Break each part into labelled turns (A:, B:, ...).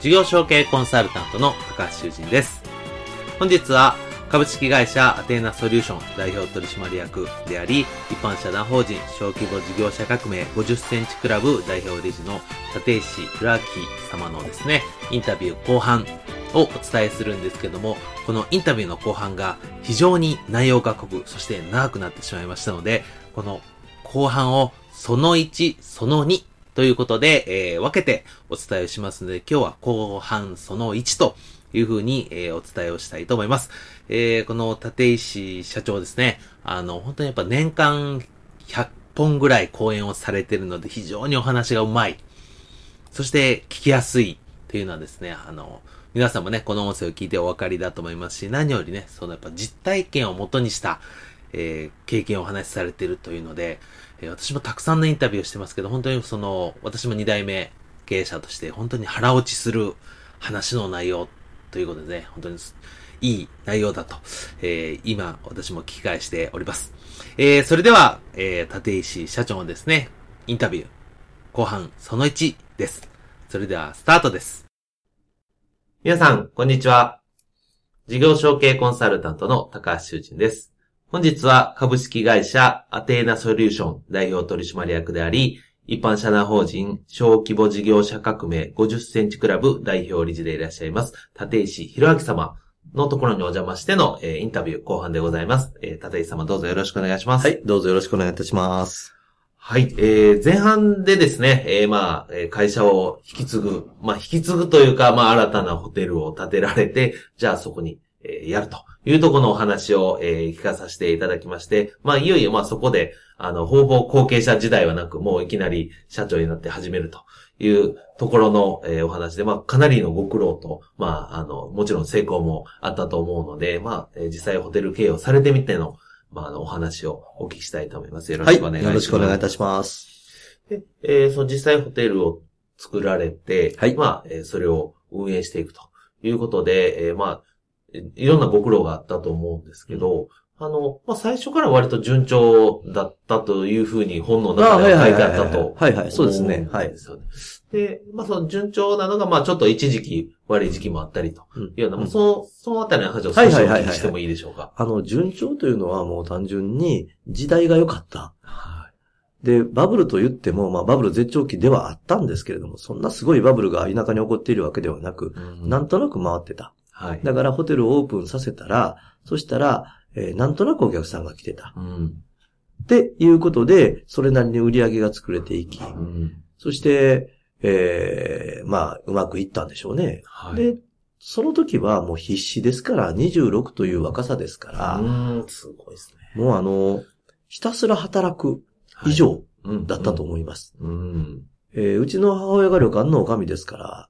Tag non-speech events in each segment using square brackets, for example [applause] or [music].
A: 事業承継コンサルタントの高橋修人です。本日は株式会社アテーナソリューション代表取締役であり、一般社団法人小規模事業者革命50センチクラブ代表理事の立石弘明様のですね、インタビュー後半をお伝えするんですけども、このインタビューの後半が非常に内容が濃く、そして長くなってしまいましたので、この後半をその1、その2ということで、えー分けてお伝えしますので、今日は後半その1というふうに、えーお伝えをしたいと思います。えーこの立石社長ですね、あの、本当にやっぱ年間100本ぐらい講演をされてるので、非常にお話がうまい。そして聞きやすいっていうのはですね、あの、皆さんもね、この音声を聞いてお分かりだと思いますし、何よりね、そのやっぱ実体験をもとにした、えー経験をお話しされているというので、えー私もたくさんのインタビューをしてますけど、本当にその、私も2代目経営者として、本当に腹落ちする話の内容ということでね、本当にいい内容だと、えー今、私も聞き返しております。えーそれでは、えー立石社長のですね、インタビュー、後半その1です。それでは、スタートです。皆さん、こんにちは。事業承継コンサルタントの高橋修人です。本日は株式会社アテーナソリューション代表取締役であり、一般社団法人小規模事業者革命50センチクラブ代表理事でいらっしゃいます、立石弘明様のところにお邪魔しての、えーインタビュー後半でございます。えー立石様どうぞよろしくお願いします。
B: はい、どうぞよろしくお願いいたします。
A: はい、えー、前半でですね、えー、まあ、えー会社を引き継ぐ、まあ、引き継ぐというか、まあ、新たなホテルを建てられて、じゃあそこに、えーやるというところのお話を、えー聞かさせていただきまして、まあ、いよいよ、まあ、そこで、あの、方々後継者時代はなく、もういきなり社長になって始めるというところの、えーお話で、まあ、かなりのご苦労と、まあ、あの、もちろん成功もあったと思うので、まあ、えー実際ホテル経営をされてみての、まあ、あの、お話をお聞きしたいと思います。よろ
B: はい、
A: しくお願いします。
B: よろしくお願いいたします。
A: で、えーその実際ホテルを作られて、
B: はい
A: まあ、えーそれを運営していくということで、えーまあ、えいろんなご苦労があったと思うんですけど、あの、まあ、最初から割と順調だったというふうに本の中では書いてあったと。
B: はいはい、そうですね。はい。
A: ですよね。で、まあ、その順調なのが、まあ、ちょっと一時期悪い時期もあったりというような、まあその、そのあたりの話を少しお聞きしてもいいでしょうか？
B: あの、順調というのはもう単純に時代が良かった。で、バブルと言っても、まあバブル絶頂期ではあったんですけれども、そんなすごいバブルが田舎に起こっているわけではなく、
A: うん
B: なんとなく回ってた。
A: はい。
B: だからホテルをオープンさせたら、そしたら、えーなんとなくお客さんが来てた。
A: うん。
B: っていうことで、それなりに売り上げが作れていき、
A: うん。
B: そして、えーまあ、うまくいったんでしょうね。
A: はい。
B: で、その時はもう必死ですから、26という若さですから、
A: うーん、すごいですね。
B: もうあの、ひたすら働く以上
A: うん
B: だったと思います。
A: う
B: ちの母親が旅館の女将ですから、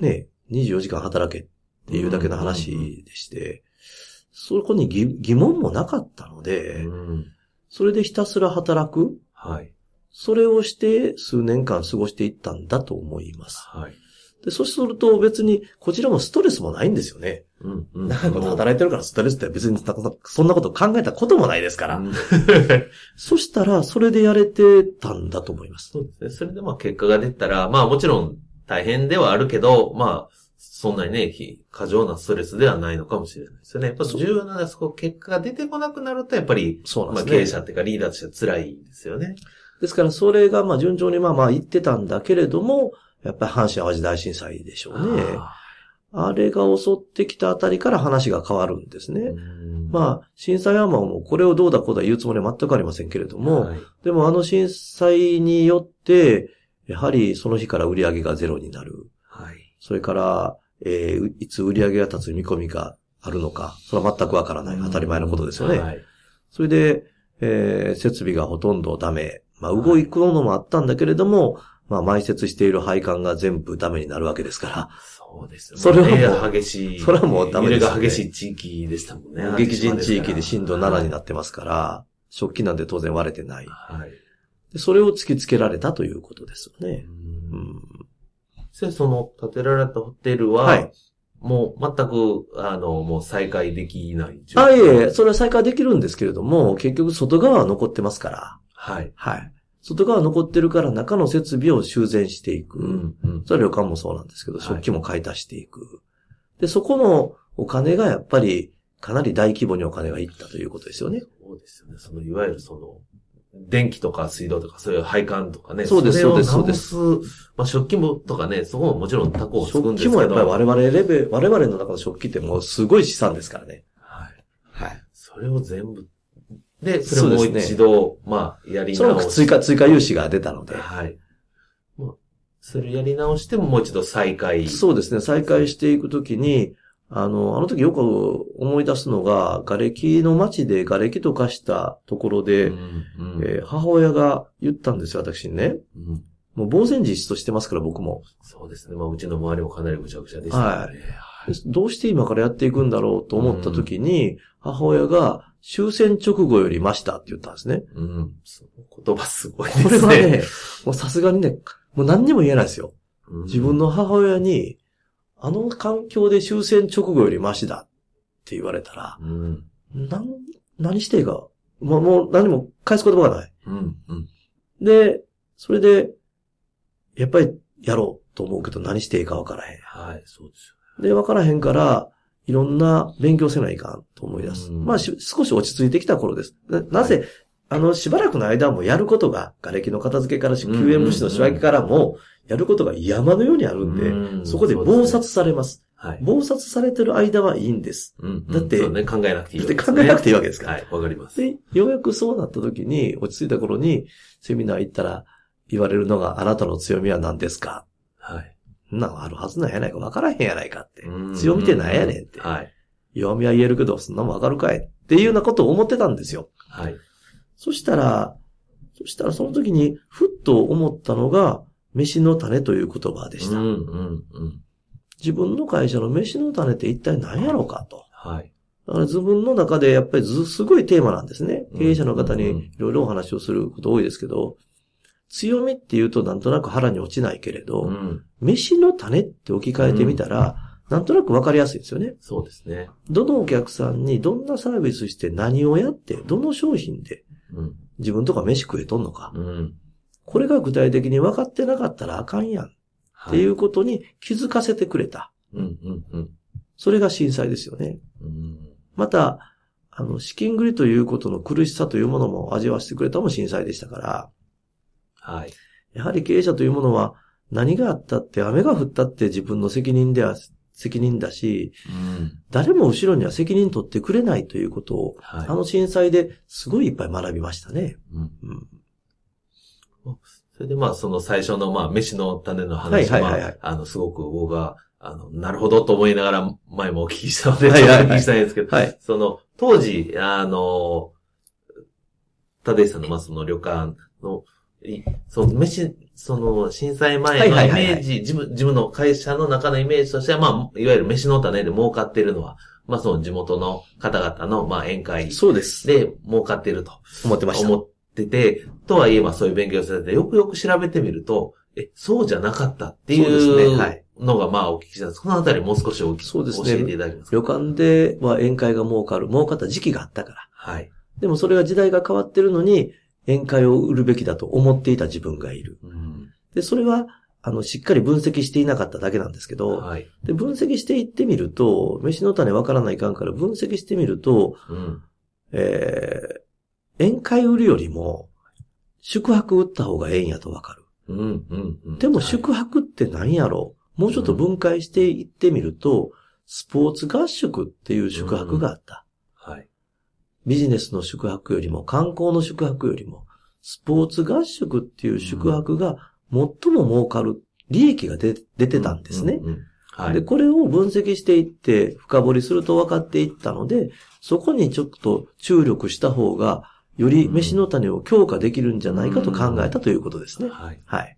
B: ね、24時間働けっていうだけの話でして、そこに疑疑問もなかったので、
A: うん。
B: それでひたすら働く、
A: はい。
B: それをして数年間過ごしていったんだと思います。
A: はい。
B: で、そうすると別にこちらもストレスもないんですよね。
A: うん。うん
B: 長いこと働いてるからストレスって別になそんなこと考えたこともないですから。
A: うん [laughs]
B: そしたら、それでやれてたんだと思います。
A: そうですね。それでまあ結果が出たら、まあもちろん大変ではあるけど、まあ、そんなにね、ひ過剰なストレスではないのかもしれないですよね。やっぱ重要なのはそこ結果が出てこなくなると、やっぱり、まあ
B: そうなんですね。
A: 経営者っていうかリーダーとしては辛いですよね。
B: ですから、それがまあ順調にまあまあ言ってたんだけれども、やっぱり阪神淡路大震災でしょうね。
A: あ
B: あれが襲ってきたあたりから話が変わるんですね。
A: うん
B: まあ、震災はもうこれをどうだこうだ言うつもりは全くありませんけれども、
A: はい
B: でもあの震災によって、やはりその日から売り上げがゼロになる。
A: はい。
B: それから、えーいつ売り上げが立つ見込みがあるのか、それは全くわからない。当たり前のことですよね。
A: はい。
B: それで、えー設備がほとんどダメ。まあ、動くのもあったんだけれども、まあ、埋設している配管が全部ダメになるわけですから、
A: そうですよね。
B: それはもう
A: 激しい。
B: それはもうダメですよね
A: 揺れが激しい地域でしたもんね。
B: 激甚地域で震度7に
A: な
B: なってますから、食器なんて当然割れてない。
A: はい。
B: でそれを突きつけられたということですよね。
A: う
B: うんん
A: その建てられたホテルは、
B: はい。
A: もう全く、あの、もう再開できない状況
B: あ、いえいえ、それは再開できるんですけれども、結局外側は残ってますから。
A: はい。
B: はい。外側残ってるから中の設備を修繕していく。
A: うん。うん。
B: それは旅館もそうなんですけど、
A: はい
B: 食器も買い足していく。で、そこのお金がやっぱりかなり大規模にお金がいったということですよね。
A: そうですよね。その、いわゆるその、電気とか水道とか、そういう配管とかね。
B: そうですそうです
A: 直す。まあ、食器もとかね、そこももちろんタコをつくん
B: 食
A: ですけど。
B: 器もやっぱり我々レベル、我々の中の食器ってもうすごい資産ですからね。
A: はい。
B: はい。
A: それを全部、で、それをもう一度、まあ、やり直し
B: 追加、追加融資が出たので。
A: はい。まあ、それやり直してももう一度再開。
B: そうですね。再開していくときに、あの、あの時よく思い出すのが、瓦礫の街で瓦礫と化したところで、
A: うんうん
B: えー母親が言ったんですよ、私にね。
A: うん
B: もう呆然自失としてますから、僕も。
A: そうですね。まあ、うちの周りもかなりぐちゃぐちゃでしたよね。
B: でどうして今からやっていくんだろうと思ったときに、母親が終戦直後より増したって言ったんですね。
A: うん。その言葉すごいですね。
B: これはね、もうさすがにね、もう何にも言えないですよ。
A: うん、
B: 自分の母親に、あの環境で終戦直後よりマシだって言われたら、
A: うん。
B: なん、何していいか、もう、もう何も返す言葉がない。
A: うん。うん。
B: で、それで、やっぱりやろうと思うけど何していいかわからへん。
A: はい、そうです
B: で、わからへんから、いろんな勉強せないかんと思い出す。
A: うん
B: まあし、少し落ち着いてきた頃です。ななぜ、あの、しばらくの間もやることが、瓦礫の片付けから、救援物資の仕分けからも、やることが山のようにあるんで、
A: うん
B: そこで暴殺されます。
A: はい。
B: 暴殺されてる間はいいんです。
A: うん
B: だって
A: ね、考えなくていい
B: だって考えなくていいわけですから。
A: はい、わかります。
B: で、ようやくそうなった時に、落ち着いた頃に、セミナー行ったら、言われるのが、あなたの強みは何ですか？
A: はい。
B: なんあるはずなんやないか、わからへんやないかって
A: うん。
B: 強みってなんやねんって。
A: はい。
B: 弱みは言えるけど、そんなもんわかるかいっていうようなことを思ってたんですよ。
A: はい。
B: そしたら、そしたらその時に、ふっと思ったのが、飯の種という言葉でした。
A: うん、うん、うん。
B: 自分の会社の飯の種って一体何やろうかと。
A: はい。
B: だから自分の中でやっぱりず、すごいテーマなんですね。
A: うん
B: 経営者の方
A: うん
B: にいろいろお話をすること多いですけど、強みって言うとなんとなく腹に落ちないけれど、
A: うん。
B: 飯の種って置き換えてみたら、なんとなくわかりやすいですよね。
A: そうですね。
B: どのお客さんにどんなサービスして何をやって、どの商品で
A: うん。
B: 自分とか飯食えとんのか。
A: うん。
B: これが具体的に分かってなかったらあかんやんっていうことに気づかせてくれた。
A: うん、うん、うん。
B: それが震災ですよね。
A: うん。
B: また、あの、資金繰りということの苦しさというものも味わわせてくれたのも震災でしたから、
A: はい。
B: やはり経営者というものは何があったって雨が降ったって自分の責任では責任だし、
A: うん。
B: 誰も後ろには責任取ってくれないということを、
A: はい。
B: あの震災ですごいいっぱい学びましたね。
A: うん。
B: うん、
A: それでまあ、その最初のまあ、飯の種の
B: はい
A: 話
B: はいはいはい
A: は、あの、すごく僕が、あの、なるほどと思いながら前もお聞きしたので、お聞きしたいんですけど、
B: はい。
A: その、当時、あの、立石さんの、まあ、その旅館の、いその、飯、その、震災前のイメージ、自分、自分の会社の中のイメージとしては、まあ、いわゆる飯の種で儲かっているのは、まあ、その地元の方々の、まあ、宴会
B: そうです。
A: で儲かっていると
B: 思ってました。
A: 思ってて、とはいえ、まあ、そういう勉強されて、よくよく調べてみると、え、そうじゃなかったって
B: そうです
A: いう
B: ねはい
A: のが、まあ、お聞きしたんです。そのあたりもう少しお聞き
B: そうですね
A: 教えていただけますか？
B: 旅館では宴会が儲かる、儲かった時期があったから。
A: はい。
B: でもそれが時代が変わってるのに、宴会を売るべきだと思っていた自分がいる。
A: うん。
B: で、それは、あの、しっかり分析していなかっただけなんですけど、
A: はい。
B: で、分析していってみると、飯の種わからないかんから分析してみると、
A: うん。
B: えー、宴会売るよりも、宿泊売った方がええんやとわかる。
A: うん。うん。うん
B: でも宿泊って何やろ？もうちょっと分解していってみると、スポーツ合宿っていう宿泊があった。
A: はい。
B: ビジネスの宿泊よりも、観光の宿泊よりも、スポーツ合宿っていう宿泊が最も儲かる利益が出出てたんですね。で、これを分析していって、深掘りすると分かっていったので、そこにちょっと注力した方が、より飯の種を強化できるんじゃないかと考えたということですね。
A: はい。
B: はい。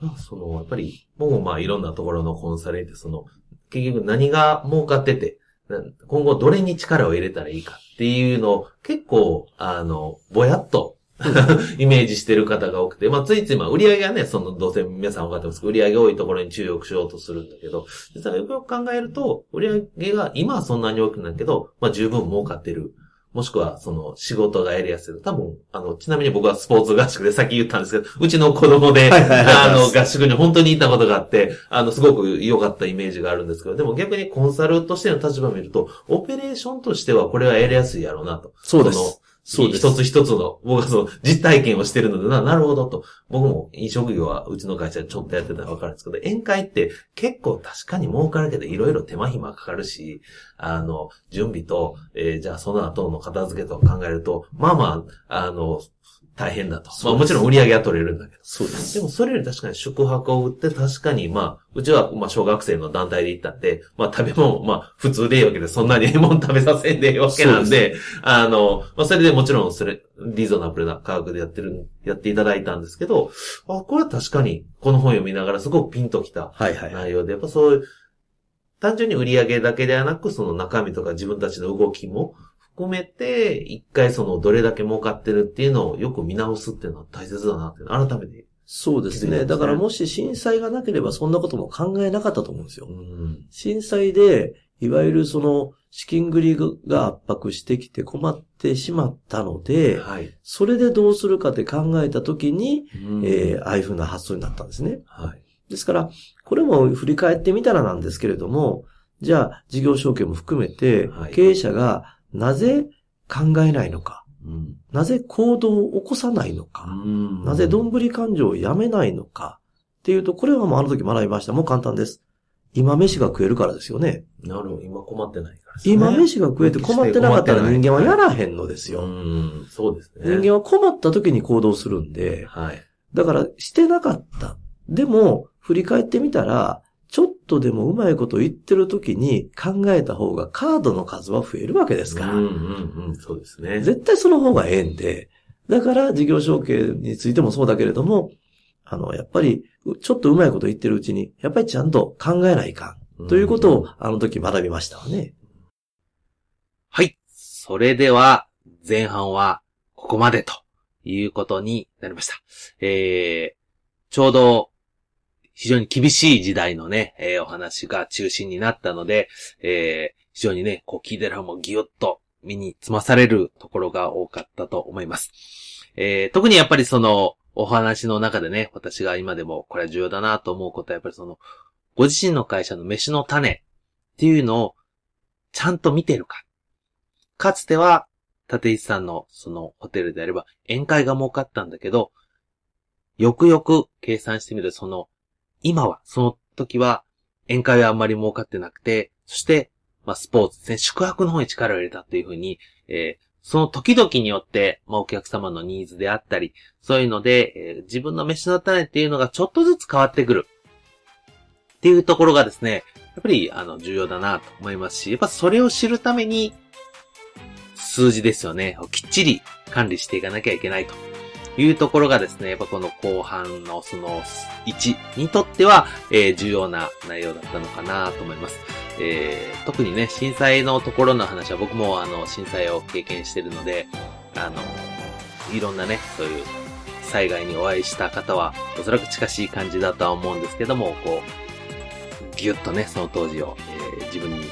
A: まあ、その、やっぱり、僕もまあいろんなところのコンサルって、その、結局何が儲かってて、な今後どれに力を入れたらいいかっていうのを結構、あの、ぼやっと [laughs] イメージしてる方が多くて、まあついついまあ売り上げはね、そのどうせ皆さん分かってますけど、売り上げ多いところに注力しようとするんだけど、実はよくよく考えると、売り上げが今はそんなに多くないけど、まあ十分儲かってる。もしくは、その、仕事がやりやすい。多分、あの、ちなみに僕はスポーツ合宿で [laughs] さっき言ったんですけど、うちの子供で、あの、合宿に本当に行ったことがあって、あの、すごく良かったイメージがあるんですけど、でも逆にコンサルとしての立場を見ると、オペレーションとしてはこれはやりやすいやろうなと。
B: そうです
A: の
B: そう
A: 一つ一つの、僕はその実体験をしてるのでな、なるほどと。僕も飲食業はうちの会社でちょっとやってたらわかるんですけど、宴会って結構確かに儲かるけど、いろいろ手間暇かかるし、あの、準備と、えーじゃあその後の片付けと考えると、まあまあ、あの、大変だと。まあもちろん売り上げは取れるんだけど。
B: そうです。
A: でもそれより確かに宿泊を売って確かにまあ、うちはまあ小学生の団体で行ったって、まあ食べ物、まあ普通でいいわけで、そんなにええもん食べさせんでいいわけなん
B: そう
A: で、あの、まあそれでもちろんそれ、リーズナブルな価格でやってる、やっていただいたんですけど、あ、これは確かにこの本読みながらすごくピンときた
B: はいはいはい。
A: 内容で、やっぱそういう、単純に売り上げだけではなく、その中身とか自分たちの動きも含めて、一回そのどれだけ儲かってるっていうのをよく見直すっていうのは大切だなって、改めて。
B: そうですね。だからもし震災がなければそんなことも考えなかったと思うんですよ
A: う。ん。
B: 震災で、いわゆるその資金繰りが圧迫してきて困ってしまったので、
A: はい。
B: それでどうするかって考えたときに、
A: え
B: えー、ああいうふうな発想になったんですね。
A: はい。
B: ですから、これも振り返ってみたらなんですけれども、じゃあ事業承継も含めて
A: はい、
B: 経営者がなぜ考えないのか、
A: うん。
B: なぜ行動を起こさないのか、なぜどんぶり感情をやめないのかっていうと、これはもうあの時学びました。もう簡単です。今飯が食えるからですよね。
A: なるほど。今困ってないからですね。
B: 今飯が食えて困ってなかったら人間はやらへんのです
A: う
B: よ。
A: ん。そうですね。
B: 人間は困った時に行動するんで、
A: はい。
B: だからしてなかった。でも、振り返ってみたら、とでもうまいこと言ってる時に考えた方がカードの数は増えるわけですから。
A: うんうんうん。そうですね。
B: 絶対その方がええんで、だから事業承継についてもそうだけれども、あの、やっぱり、うちょっとうまいこと言ってるうちに、やっぱりちゃんと考えないかん。ということを、あの時学びましたわね。
A: はい。それでは、前半はここまでということになりました。えー、ちょうど、非常に厳しい時代のね、えーお話が中心になったので、えー、非常にね、こう聞いてる方もギュッと身につまされるところが多かったと思います。えー、特にやっぱりその、お話の中でね、私が今でもこれは重要だなと思うことは、やっぱりその、ご自身の会社の飯の種っていうのをちゃんと見てるか。かつては、立石さんのそのホテルであれば宴会が儲かったんだけど、よくよく計算してみる、その、今は、その時は宴会はあんまり儲かってなくて、そして、まあスポーツですね、宿泊の方に力を入れたっていうふうに、えーその時々によって、まあお客様のニーズであったり、そういうので、えー自分の飯の種っていうのがちょっとずつ変わってくる。っていうところがですね、やっぱり、あの、重要だなと思いますし、やっぱそれを知るために、数字ですよね。きっちり管理していかなきゃいけないというところがですね、やっぱこの後半のその1にとっては、えー重要な内容だったのかなと思います。えー特にね、震災のところの話は僕もあの、震災を経験してるので、あの、いろんなね、そういう災害にお会いした方は、おそらく近しい感じだとは思うんですけども、こう、ぎゅっとね、その当時を、えー自分に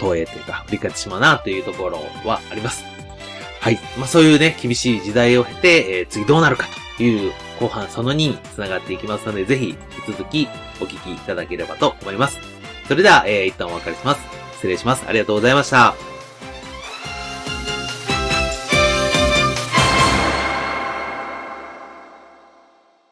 A: 投影というか、振り返ってしまうなというところはあります。はい。まあそういうね、厳しい時代を経て、えー次どうなるかという後半その2につながっていきますので、ぜひ引き続きお聞きいただければと思います。それでは、えー一旦お別れします。失礼します。ありがとうございました。